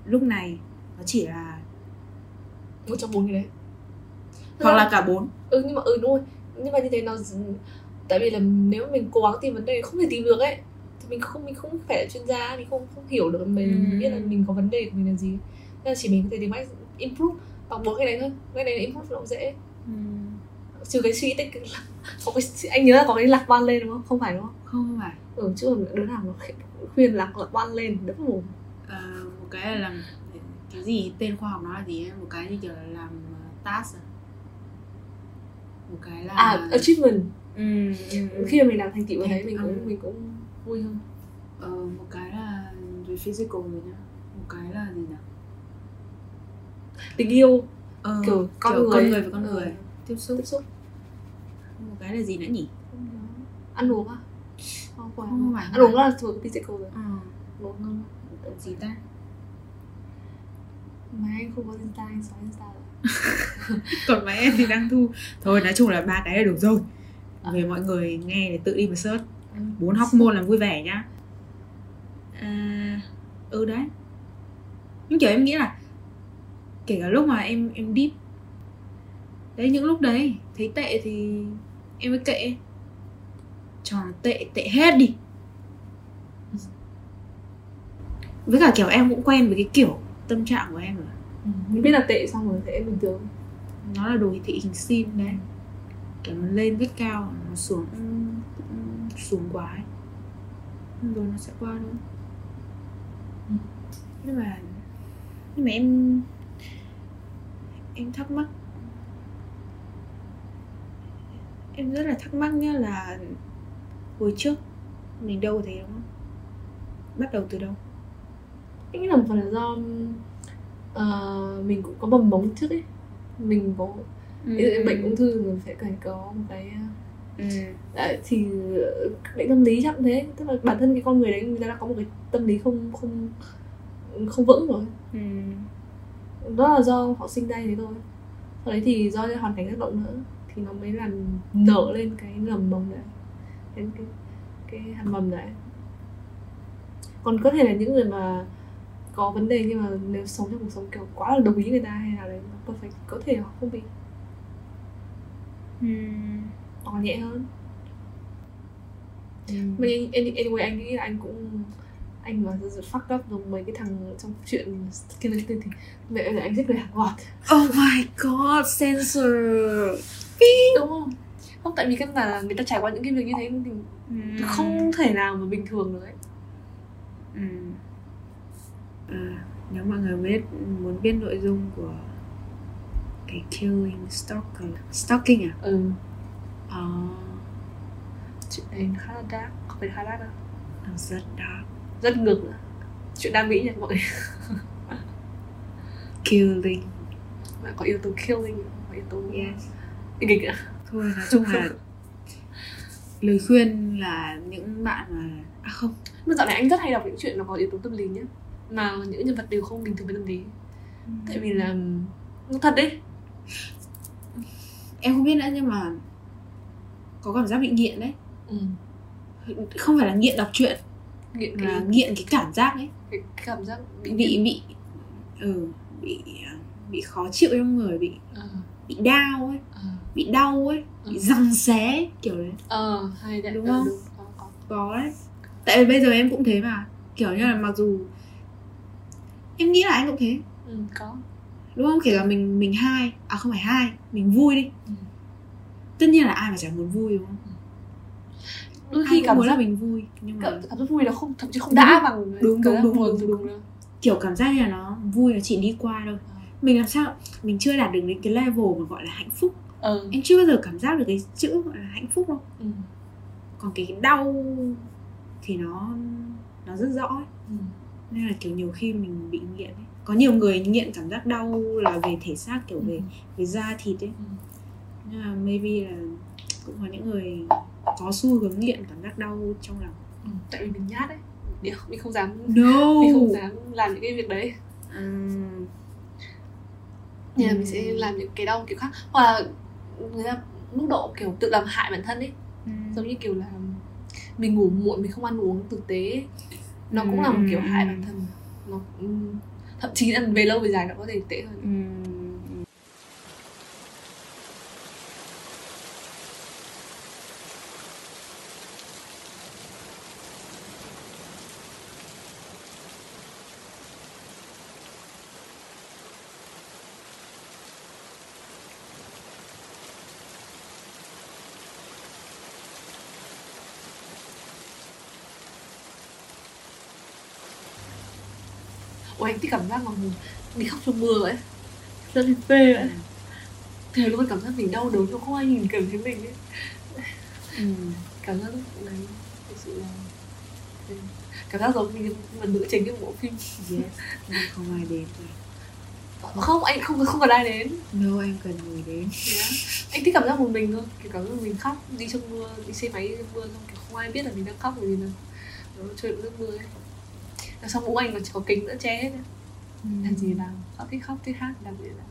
lúc này nó chỉ là một trong bốn cái đấy. Hoặc là cả bốn. Ừ nhưng mà ừ đúng rồi. Nhưng mà như thế nó tại vì là nếu mình cố gắng tìm vấn đề không thể tìm được ấy thì mình không mình không phải là chuyên gia mình không không hiểu được mình Ừ. biết là mình có vấn đề của mình là gì. Nên là chỉ mình có thể tìm cách improve bằng bốn cái đấy thôi. Cái này là improve nó cũng dễ. Trừ cái suy tích là có cái anh nhớ là có cái lạc quan lên đúng không? Không phải đúng không? Không không phải. Ừ chứ còn đứa nào mà khuyên lạc lạc quan lên đấm mồm Ờ, một cái là làm cái gì? Tên khoa học nó là gì ấy? Một cái như kiểu là làm uh, task à? một cái là à achievement. Ừ, ừ, ừ. khi mà mình làm thành tựu ở đấy mình Ừ. cũng mình cũng vui hơn. Ờ, một cái là về physical rồi nhá. Một cái là gì nhỉ? Tình yêu. Ờ, kiểu con kiểu người. con người với con Ừ. người tiếp xúc. Tiếp xúc. Một cái là gì nữa nhỉ? Ăn uống à? Không phải. Ăn uống là thuộc physical rồi. Ờ, ăn uống gì ta mà anh không có insta anh xóa insta rồi. Còn mấy em thì đang thu. Thôi nói chung là ba cái là đủ rồi. Về mọi người nghe để tự đi mà search. Bốn hormone là vui vẻ nhá. À, ừ đấy. Nhưng kiểu em nghĩ là kể cả lúc mà em em deep. Đấy những lúc đấy thấy tệ thì em mới kệ. Cho tệ tệ hết đi. Với cả kiểu em cũng quen với cái kiểu tâm trạng của em rồi. Ừ, mình biết là tệ xong rồi sẽ bình thường. Nó là đồ thị hình sin đấy. Kiểu nó lên rất cao nó xuống xuống quá ấy. rồi nó sẽ qua thôi Ừ. nhưng mà nhưng mà em em thắc mắc. Em rất là thắc mắc nhá là hồi trước mình đâu có thế đúng không? Bắt đầu từ đâu anh nghĩ là một phần là do ờ, mình cũng có mầm mống trước ấy. Mình có như bệnh ung thư mình sẽ phải có một cái ừ. Đấy, thì ờ, bệnh tâm lý chắc thế. Tức là bản thân cái con người đấy người ta đã có một cái tâm lý không không không vững rồi. Ừ. đó là do họ sinh ra thế thôi. Sau đấy thì do hoàn cảnh tác động nữa thì nó mới làm nở lên cái mầm mầm đấy. Đến cái cái hạt mầm đấy. Còn có thể là những người mà có vấn đề nhưng mà nếu sống trong cuộc sống kiểu quá là đồng ý người ta hay là đấy nó có phải có thể họ không bị Ừ. hoặc là nhẹ hơn Ừ. mà anyway anh nghĩ là anh cũng anh mà fuck up giống mấy cái thằng trong chuyện kia lên thì mẹ ơi, anh giết người hàng loạt Oh my god, censor. đúng không không tại vì căn bản là người ta trải qua những cái việc như thế thì Ừ. không thể nào mà bình thường được ấy Ừ. À, nếu mọi người biết muốn biết nội dung của cái killing stalker stalking à? ừ. Ờ, chuyện này khá là dark không phải khá dark đâu. Nó rất dark. rất ngược. Nữa chuyện đam mỹ nha mọi người? Killing. mà có yếu tố killing có yếu tố Yes. nghịch nữa Thôi nói chung là lời khuyên là những bạn mà à không. Mà dạo này anh rất hay đọc những chuyện nó có yếu tố tâm lý nhá mà những nhân vật đều không bình thường với tâm lý tại vì là nó thật đấy. Em không biết nữa nhưng mà có cảm giác bị nghiện đấy. Ừ. không phải là nghiện đọc truyện nghiện là cái, nghiện cái cảm giác ấy. Cái, cảm giác bị bị bị ừ bị à, bị khó chịu trong người bị ờ. bị đau ấy ờ. bị đau ấy bị Ừ. răng xé kiểu đấy. Ờ hay đấy. Đúng Ờ, không? đúng có có. Có đấy. Tại vì bây giờ em cũng thế mà. Kiểu như là mặc dù em nghĩ là anh cũng thế ừ, có đúng không kể cả mình mình hai à không phải hai mình vui đi Ừ. tất nhiên là ai mà chẳng muốn vui đúng không đôi khi cảm muốn là giác mình vui nhưng mà cảm, cảm giác vui nó không thậm chí không Đúng. đã bằng Đúng, đúng, đúng, buồn đúng, đúng. đó. kiểu cảm giác như là nó vui nó chỉ đi qua thôi mình làm sao mình chưa đạt được đến cái level mà gọi là hạnh phúc ờ em chưa bao giờ cảm giác được cái chữ gọi là hạnh phúc đâu ừ. còn cái đau thì nó nó rất rõ ấy. Ừ. nên là kiểu nhiều khi mình bị nghiện ấy. có nhiều người nghiện cảm giác đau là về thể xác kiểu về Ừ. về da thịt ấy Ừ. nhưng mà maybe là cũng có những người có xu hướng nghiện cảm giác đau trong lòng Ừ. tại vì mình nhát đấy mình mình không dám no mình không dám làm những cái việc đấy Ừm, nên là mình sẽ làm những cái đau kiểu khác hoặc là người ta mức độ kiểu tự làm hại bản thân ấy ừm. giống như kiểu là mình ngủ muộn mình không ăn uống tử tế ấy. Nó cũng là một kiểu hại bản thân. Nó thậm chí là về lâu về dài nó có thể tệ hơn. Anh thích cảm giác mà mình đi khóc trong mưa ấy. Rất là phê ấy thế luôn cảm giác mình đau đớn mà không ai nhìn cầm thấy mình ấy. Ừm. cảm giác đấy thực sự là ừ. cảm giác giống như một nữ chính trong bộ phim. Yes không ai đến không anh không không cần ai đến. No em cần người đến. Á? anh thích cảm giác một mình thôi kiểu cảm giác mình khóc đi trong mưa đi xe máy trong mưa xong kiểu không ai biết là mình đang khóc bởi vì là nó chơi nước mưa ấy. Rồi xong bố anh còn có kính nữa che hết làm gì làm họ thích khóc thích hát làm gì làm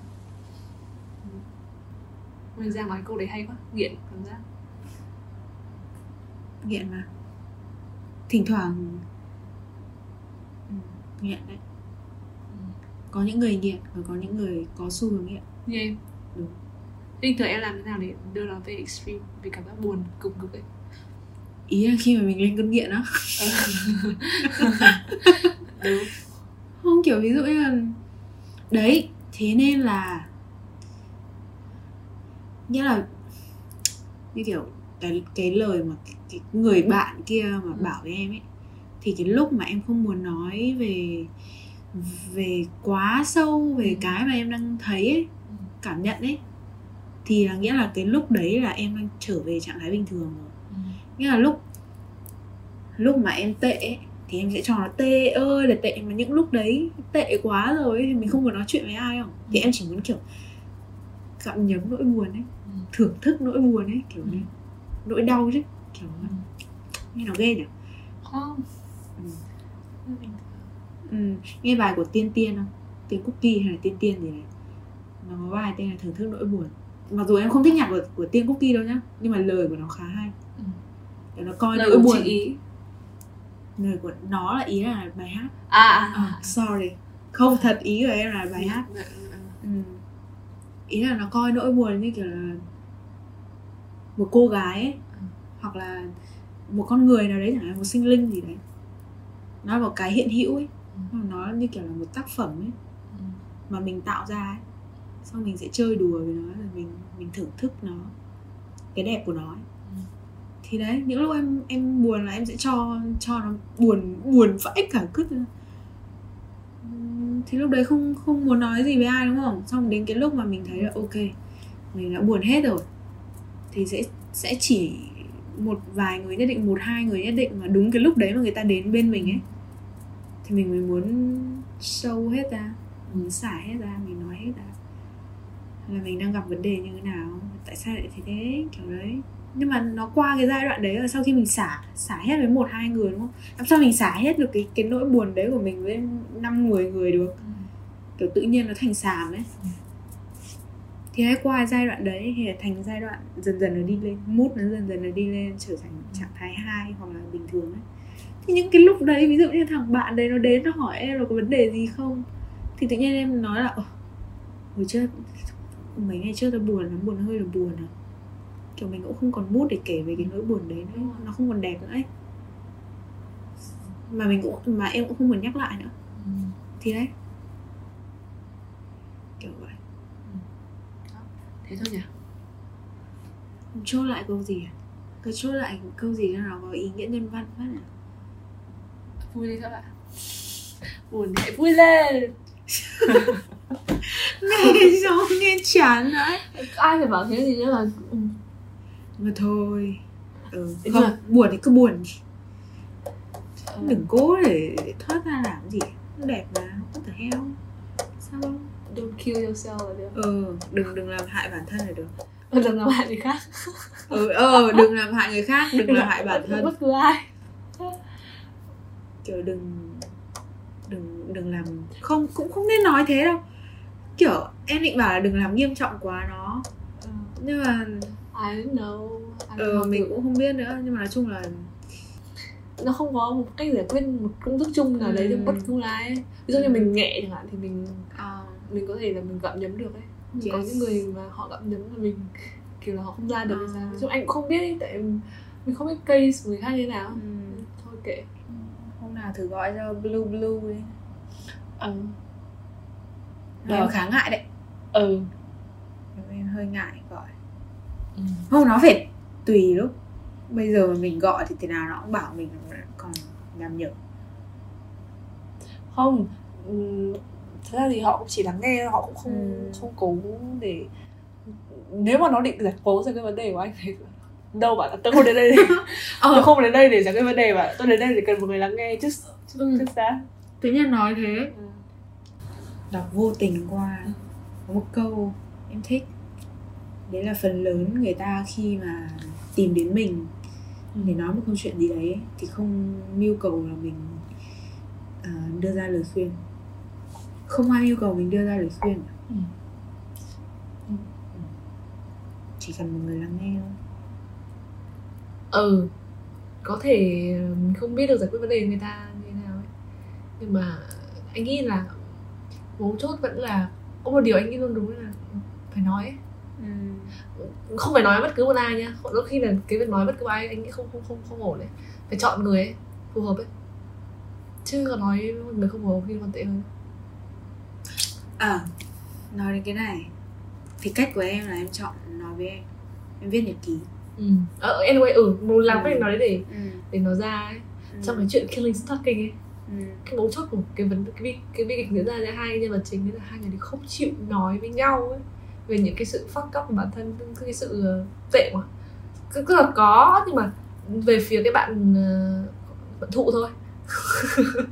mình ra nói câu đấy hay quá nghiện cảm giác. Nghiện mà. Thỉnh thoảng ừ, nghiện đấy. Có những người nghiện và có những người có xu hướng nghiện. Như em Đúng. bình thường em làm thế nào để đưa nó về extreme? Vì cảm giác buồn cùng cực ấy ý là khi mà mình lên cơn nghiện á đúng không kiểu ví dụ như là đấy thế nên là nghĩa là như kiểu cái cái lời mà cái, cái người bạn kia mà Ừ. bảo với em ấy thì cái lúc mà em không muốn nói về về quá sâu về Ừ. cái mà em đang thấy ấy Ừ. cảm nhận ấy thì là nghĩa là cái lúc đấy là em đang trở về trạng thái bình thường rồi nghĩa là lúc lúc mà em tệ ấy, thì em sẽ cho nó tệ ơi là tệ mà những lúc đấy tệ quá rồi ấy, thì mình không muốn nói chuyện với ai không thì Ừ. em chỉ muốn kiểu gặm nhấm nỗi buồn ấy Ừ. thưởng thức nỗi buồn ấy kiểu Ừ. nỗi đau chứ kiểu Ừ. nghe nó ghê nhỉ không Ừ. Ừ. nghe bài của tiên tiên không tiên cookie hay là tiên tiên gì này nó có bài tên là thưởng thức nỗi buồn mặc dù em không thích nhạc của, của tiên cookie đâu nhá nhưng mà lời của nó khá hay Ừ. để nó coi lời nỗi buồn. ý lời của nó là ý là bài hát. À à, sorry. Không thật ý của em là bài hát. Dạ, dạ. ừ. ý là nó coi nỗi buồn như kiểu là một cô gái ấy, hoặc là một con người nào đấy chẳng hạn một sinh linh gì đấy. Nó là một cái hiện hữu ấy. Ừ. nó như kiểu là một tác phẩm ấy. Ừ. mà mình tạo ra ấy. Xong mình sẽ chơi đùa với nó rồi mình mình thưởng thức nó. Cái đẹp của nó ấy. Thì đấy, những lúc em em buồn là em sẽ cho cho nó buồn buồn vãi cả cứt. Thì lúc đấy không không muốn nói gì với ai, đúng không? Xong đến cái lúc mà mình thấy là, ok, mình đã buồn hết rồi, thì sẽ sẽ chỉ một vài người nhất định, một, hai người nhất định mà đúng cái lúc đấy mà người ta đến bên mình ấy, thì mình mới muốn sâu hết ra, muốn xả hết ra, mình nói hết ra. Là mình đang gặp vấn đề như thế nào? Tại sao lại thế thế? Kiểu đấy nhưng mà nó qua cái giai đoạn đấy là sau khi mình xả xả hết với một hai người đúng không? Làm sao mình xả hết được cái cái nỗi buồn đấy của mình với năm mười người được? Ừ. kiểu tự nhiên nó thành xàm ấy. Ừ. thì hãy qua giai đoạn đấy thì thành giai đoạn dần dần nó đi lên mút nó dần dần nó đi lên trở thành trạng thái hai hoặc là bình thường ấy. Thì những cái lúc đấy ví dụ như thằng bạn đấy nó đến nó hỏi em là có vấn đề gì không? Thì tự nhiên em nói là "Ồ, hồi trước mấy ngày trước tao buồn lắm buồn hơi là buồn à kiểu mình cũng không còn mood để kể về cái nỗi buồn đấy nữa nó không còn đẹp nữa ấy. Mà mình cũng mà em cũng không muốn nhắc lại nữa. Thì đấy. Kiểu vậy. Thế thôi nhỉ? Chốt lại câu gì à? Cứ chốt lại câu gì cho nó có ý nghĩa nhân văn phát à vui đi các bạn. Buồn thì hãy vui lên. Nghe sao nghe chán đấy. Ai phải bảo thế gì nữa là ừ. Mà thôi. Ừ. Không mà- buồn thì cứ buồn. Ừ. đừng cố để thoát ra làm gì đẹp mà what the hell sao? Đâu don't kill yourself là được. Ừ đừng đừng làm hại bản thân là được. Đừng làm hại người khác. Ừ ờ đừng làm hại người khác đừng làm hại bản thân. Bất cứ ai. Kiểu đừng đừng đừng làm không cũng không nên nói thế đâu. Kiểu em định bảo là đừng làm nghiêm trọng quá nó. Nhưng mà I don't know I don't ừ, know. mình cũng không biết nữa nhưng mà nói chung là nó không có một cách giải quyết một công thức chung nào đấy Ừ. cho bất cứ ai ấy. ví dụ như Ừ. mình nhẹ chẳng hạn thì mình ờ, mình có thể là mình gặm nhấm được ấy có Yes. những người mà họ gặm nhấm là mình kiểu là họ không ra được Ờ. sao chứ anh cũng không biết ấy, tại mình không biết case của người khác như thế nào ừ. thôi kệ hôm nào thử gọi cho blue blue đi ừ em Được. khá ngại đấy ừ em hơi ngại gọi Ừ. không nó phải tùy lúc. Bây giờ mình gọi thì thế nào nó cũng bảo mình còn làm nhở không ừm, thật ra thì họ cũng chỉ lắng nghe họ cũng không Ừ. không cố để nếu mà nó định giải cố ra cái vấn đề của anh thì đâu bạn tôi không đến đây. Để, tôi ờ không đến đây để giải quyết vấn đề mà tôi đến đây để cần một người lắng nghe chứ chứ Ừ. chứ sao tự nhiên nói thế. Ừ. đọc vô tình qua. Có một câu em thích đấy là phần lớn người ta khi mà tìm đến mình để nói một câu chuyện gì đấy thì không mưu cầu là mình à, đưa ra lời khuyên không ai yêu cầu mình đưa ra lời khuyên Ừ. chỉ cần một người lắng nghe thôi ừ có thể mình không biết được giải quyết vấn đề người ta như thế nào ấy. nhưng mà anh nghĩ là mấu chốt vẫn là có một điều anh nghĩ luôn đúng là phải nói ấy. Không phải nói bất cứ một ai nhá. Đôi khi là cái việc nói bất cứ ai anh nghĩ không không không không ổn đấy phải chọn người ấy phù hợp ấy. Chứ còn nói người không phù hợp khi còn tệ hơn. À nói đến cái này. Thì cách của em là em chọn nói với em. Em viết nhật ký. Ừ. ờ, anyway ừ một làm Ừ. cách nói đấy để ừ. để nó ra ấy. Trong cái chuyện killing stalking ấy. Ừ. cái mấu chốt của cái vấn cái bi cái bi kịch diễn ra giữa hai nhân vật chính đấy là hai người thì không chịu nói với nhau ấy về những cái sự fuck up của bản thân cái, sự ờ, tệ mà cứ, cứ là có nhưng mà về phía cái bạn ờ, bạn thụ thôi.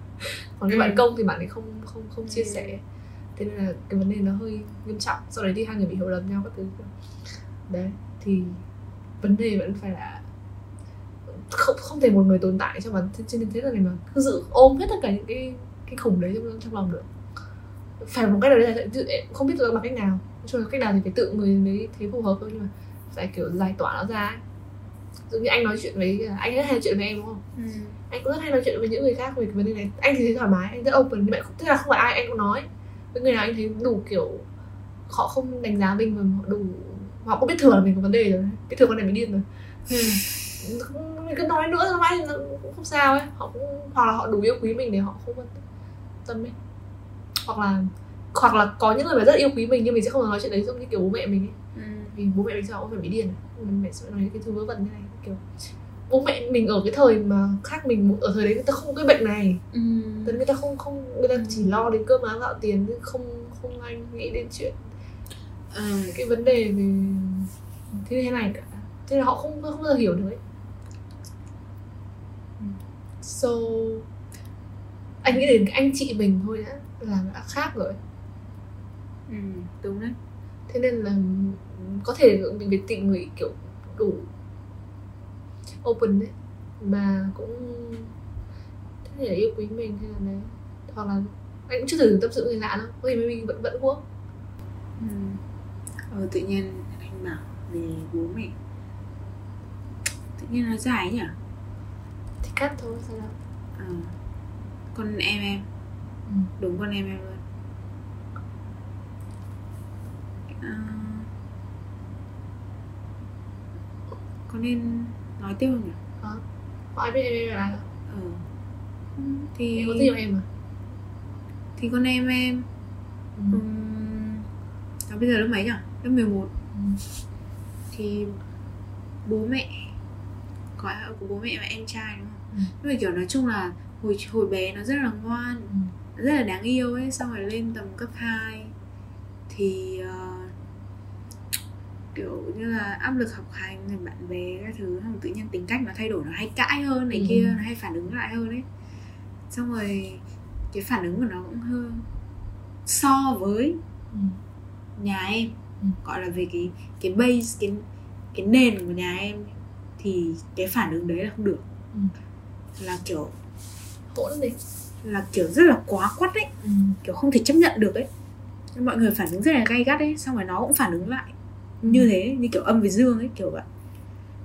Còn cái Ừ. bạn công thì bạn ấy không không không chia Ừ. sẻ. Thế nên là cái vấn đề nó hơi nghiêm trọng. Sau đấy thì hai người bị hiểu lầm nhau các thứ. Đấy thì vấn đề vẫn phải là không không thể một người tồn tại cho bản thân trên thế giới này mà cứ giữ ôm hết tất cả những cái cái khủng đấy trong trong lòng được. Phải một cách nào đấy là không biết tự bằng cách nào chung là cách nào thì phải tự người đấy thấy phù hợp thôi nhưng mà phải kiểu giải tỏa nó ra ấy. dụ như anh nói chuyện với anh rất hay chuyện với em đúng không? Ừ. anh cũng rất hay nói chuyện với những người khác về cái vấn đề này. Anh thì thấy thoải mái anh rất open. Nhưng mà tức là không phải ai anh cũng nói. Với người nào anh thấy đủ kiểu họ không đánh giá mình và họ đủ họ cũng biết thừa là mình có vấn đề rồi. Biết thừa con này mới điên rồi. Ừ. mình cứ nói nữa thì nó cũng không sao ấy. Họ cũng hoặc là họ đủ yêu quý mình để họ không quan tâm ấy. Hoặc là hoặc là có những người mà rất yêu quý mình nhưng mình sẽ không nói chuyện đấy giống như kiểu bố mẹ mình ấy Ừ. vì bố mẹ mình sao cũng phải bị điên à? mình mẹ sẽ nói những cái thứ vớ vẩn như này kiểu bố mẹ mình ở cái thời mà khác mình ở thời đấy người ta không có cái bệnh này Ừ. Người ta không không người ta chỉ lo đến cơm áo gạo tiền chứ không không anh nghĩ đến chuyện Ừ. cái vấn đề về thế thế này cả thế là họ không không bao giờ hiểu được ấy Ừ. so anh nghĩ đến anh chị mình thôi đã là đã khác rồi Ừ. đúng đấy thế nên là có thể mình phải tìm người kiểu đủ open đấy mà cũng có thể là yêu quý mình hay là đấy hoặc là anh cũng chưa thử tâm sự với người lạ đâu có thể mình vẫn vẫn quốc ừ. ờ, tự nhiên anh bảo về bố mẹ tự nhiên nó dài nhỉ thì cắt thôi sao đâu Ờ. con em em ừ. đúng con em em luôn à, có nên nói tiếp không nhỉ Hả? Có ai biết em là ai không? ừ. thì Em có vào em à? thì con em em Ừ. um, à, bây giờ lớp mấy nhỉ lớp 11 Ừ. thì bố mẹ có của bố mẹ và em trai đúng không Ừ. nhưng mà kiểu nói chung là hồi hồi bé nó rất là ngoan Ừ. rất là đáng yêu ấy xong rồi lên tầm cấp 2 thì ờ, kiểu như là áp lực học hành rồi bạn bè các thứ xong tự nhiên tính cách nó thay đổi nó hay cãi hơn này Ừ. kia nó hay phản ứng lại hơn ấy xong rồi cái phản ứng của nó cũng hơn so với Ừ. nhà em Ừ. gọi là về cái cái base cái cái nền của nhà em thì cái phản ứng đấy là không được Ừ. là kiểu Hỗn đi là kiểu rất là quá quắt ấy ừ. kiểu không thể chấp nhận được ấy mọi người phản ứng rất là gay gắt ấy xong rồi nó cũng phản ứng lại như thế như kiểu âm với dương ấy kiểu vậy.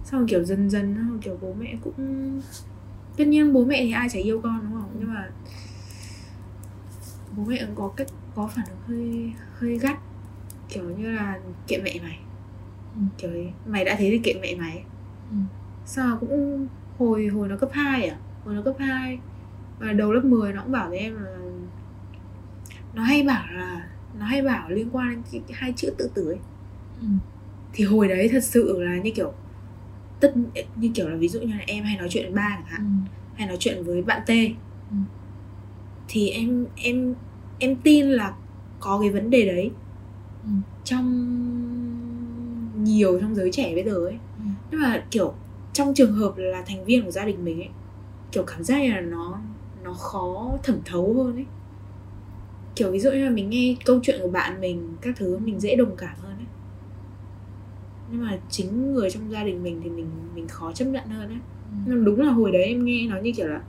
Xong kiểu dần dần kiểu bố mẹ cũng tất nhiên bố mẹ thì ai chả yêu con đúng không? Nhưng mà bố mẹ cũng có cách có phản ứng hơi hơi gắt. Kiểu như là kệ mẹ mày. Ừ. kiểu ấy. mày đã thế thì kệ mẹ mày. Ừ. sao cũng hồi hồi nó cấp 2 à? Hồi nó cấp 2 và đầu lớp 10 nó cũng bảo với em là nó hay bảo là nó hay bảo liên quan đến hai chữ tự tử ấy Ừ. thì hồi đấy thật sự là như kiểu tất như kiểu là ví dụ như là em hay nói chuyện với ba chẳng hạn Ừ. hay nói chuyện với bạn T Ừ. thì em em em tin là có cái vấn đề đấy Ừ. trong nhiều trong giới trẻ bây giờ ấy Ừ. nhưng mà kiểu trong trường hợp là thành viên của gia đình mình ấy kiểu cảm giác như là nó nó khó thẩm thấu hơn ấy kiểu ví dụ như là mình nghe câu chuyện của bạn mình các thứ mình dễ đồng cảm hơn nhưng mà chính người trong gia đình mình thì mình mình khó chấp nhận hơn ấy Ừ. mà đúng là hồi đấy em nghe nó như kiểu là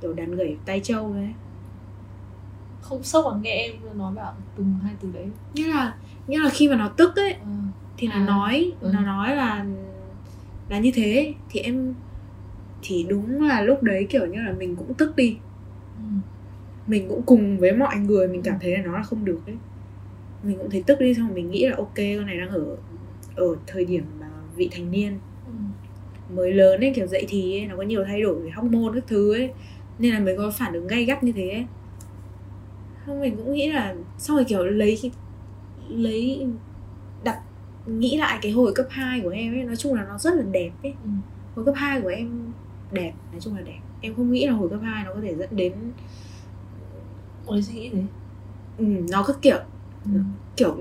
kiểu đàn gẩy tay trâu ấy Không sốc bằng nghe em nói bảo từng hai từ đấy nghĩa là nghĩa là khi mà nó tức ấy ừ. thì nó À, nói ừ. nó nói là là như thế thì em thì đúng là lúc đấy kiểu như là mình cũng tức đi Ừ. mình cũng cùng với mọi người mình cảm thấy là nó là không được ấy mình cũng thấy tức đi xong rồi mình nghĩ là ok con này đang ở ở thời điểm mà vị thành niên Ừ. mới lớn ấy kiểu dậy thì ấy, nó có nhiều thay đổi về hormone các thứ ấy nên là mới có phản ứng gay gắt như thế ấy. không mình cũng nghĩ là xong rồi kiểu lấy lấy đặt nghĩ lại cái hồi cấp 2 của em ấy nói chung là nó rất là đẹp ấy Ừ. hồi cấp 2 của em đẹp nói chung là đẹp em không nghĩ là hồi cấp 2 nó có thể dẫn đến Ôi suy nghĩ thế ừ, nó cứ kiểu ừ. kiểu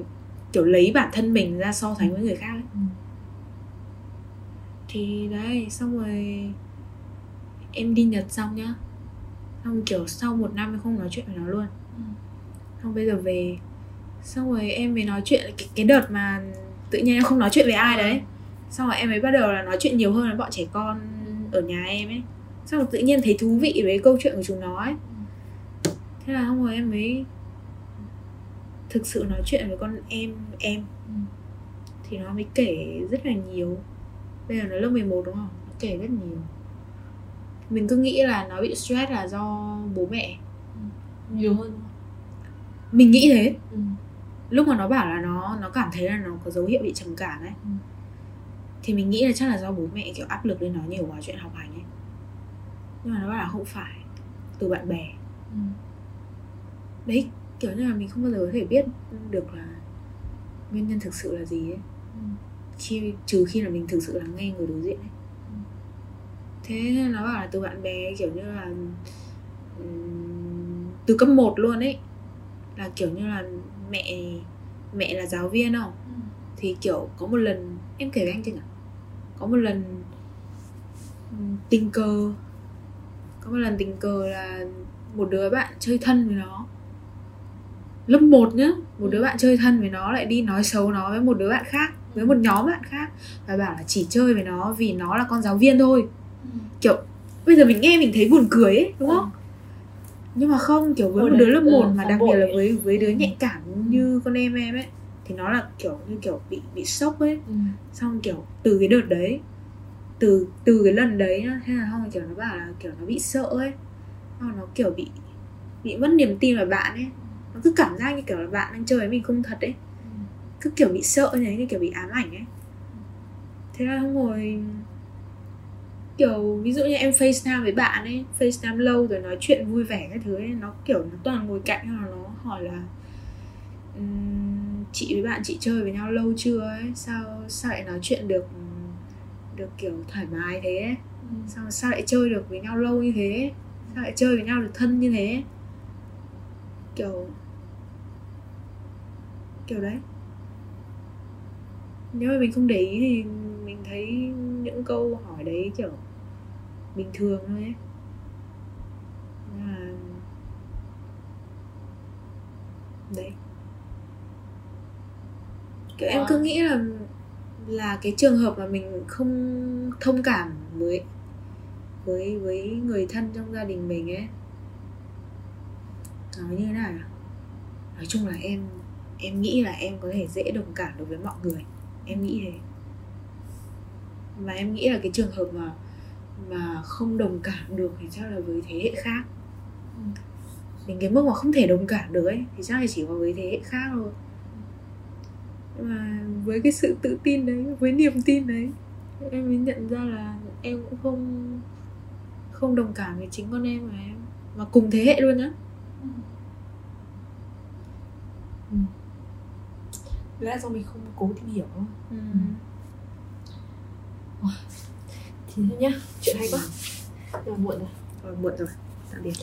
kiểu lấy bản thân mình ra so sánh với người khác ấy. Ừ. thì đấy xong rồi em đi nhật xong nhá xong kiểu sau một năm em không nói chuyện với nó luôn Ừ. xong bây giờ về xong rồi em mới nói chuyện cái, cái đợt mà tự nhiên em không nói chuyện với ai Ờ. đấy xong rồi em mới bắt đầu là nói chuyện nhiều hơn với bọn trẻ con ở nhà em ấy xong rồi tự nhiên thấy thú vị với câu chuyện của chúng nó ấy thế là xong rồi em mới thực sự nói chuyện với con em em. Ừ. thì nó mới kể rất là nhiều. Bây giờ nó lớp 11 đúng không? Nó kể rất nhiều. Mình cứ nghĩ là nó bị stress là do bố mẹ. Nhiều hơn mình nghĩ thế. Ừ. lúc mà nó bảo là nó nó cảm thấy là nó có dấu hiệu bị trầm cảm ấy. Ừ. thì mình nghĩ là chắc là do bố mẹ kiểu áp lực lên nó nhiều quá chuyện học hành ấy. Nhưng mà nó bảo là không phải. Từ bạn bè. Ừ. đấy kiểu như là mình không bao giờ có thể biết được là nguyên nhân thực sự là gì ấy Ừ. khi trừ khi là mình thực sự lắng nghe người đối diện ấy Ừ. thế nó bảo là từ bạn bè kiểu như là ừm, từ cấp 1 luôn ấy là kiểu như là mẹ mẹ là giáo viên không Ừ. thì kiểu có một lần em kể với anh chưa nhỉ có một lần tình cờ có một lần tình cờ là một đứa bạn chơi thân với nó lớp 1 nhá một đứa bạn chơi thân với nó lại đi nói xấu nó với một đứa bạn khác với một nhóm bạn khác và bảo là chỉ chơi với nó vì nó là con giáo viên thôi. Ừ. kiểu bây giờ mình nghe mình thấy buồn cười ấy đúng không? Nhưng mà không kiểu với một đứa lớp ừ, 1 mà phản đặc biệt là với với đứa Ừ. nhạy cảm như con em em ấy thì nó là kiểu như kiểu bị bị sốc ấy. Ừ. xong kiểu từ cái đợt đấy từ từ cái lần đấy thế là không kiểu nó bảo là kiểu nó bị sợ ấy. Nó kiểu bị bị mất niềm tin vào bạn ấy nó cứ cảm giác như kiểu là bạn đang chơi với mình không thật ấy. Cứ kiểu bị sợ như thế, như kiểu bị ám ảnh ấy. Thế là không ngồi, kiểu ví dụ như em FaceTime với bạn ấy, FaceTime lâu rồi nói chuyện vui vẻ cái thứ ấy, nó kiểu nó toàn ngồi cạnh hoặc là nó hỏi là chị với bạn chị chơi với nhau lâu chưa ấy? Sao sao lại nói chuyện được được kiểu thoải mái thế ấy? sao sao lại chơi được với nhau lâu như thế? Sao lại chơi với nhau được thân như thế? Kiểu kiểu đấy. Nếu mà mình không để ý thì mình thấy những câu hỏi đấy kiểu bình thường thôi ấy. Mà đấy. Kiểu em Wow. cứ nghĩ là là cái trường hợp mà mình không thông cảm với với với người thân trong gia đình mình ấy. Nói như thế nào nói chung là em em nghĩ là em có thể dễ đồng cảm được với mọi người. Em nghĩ thế. Mà em nghĩ là cái trường hợp mà mà không đồng cảm được thì chắc là với thế hệ khác. Ừ. đến cái mức mà không thể đồng cảm được ấy thì chắc là chỉ có với thế hệ khác thôi. Nhưng mà với cái sự tự tin đấy với niềm tin đấy em mới nhận ra là em cũng không không đồng cảm với chính con em mà em. Mà cùng thế hệ luôn nhá lẽ do mình không cố tìm hiểu. Thôi ừ. thì thế nhá chuyện hay quá. Nhưng mà muộn rồi. Rồi, muộn rồi. Tạm biệt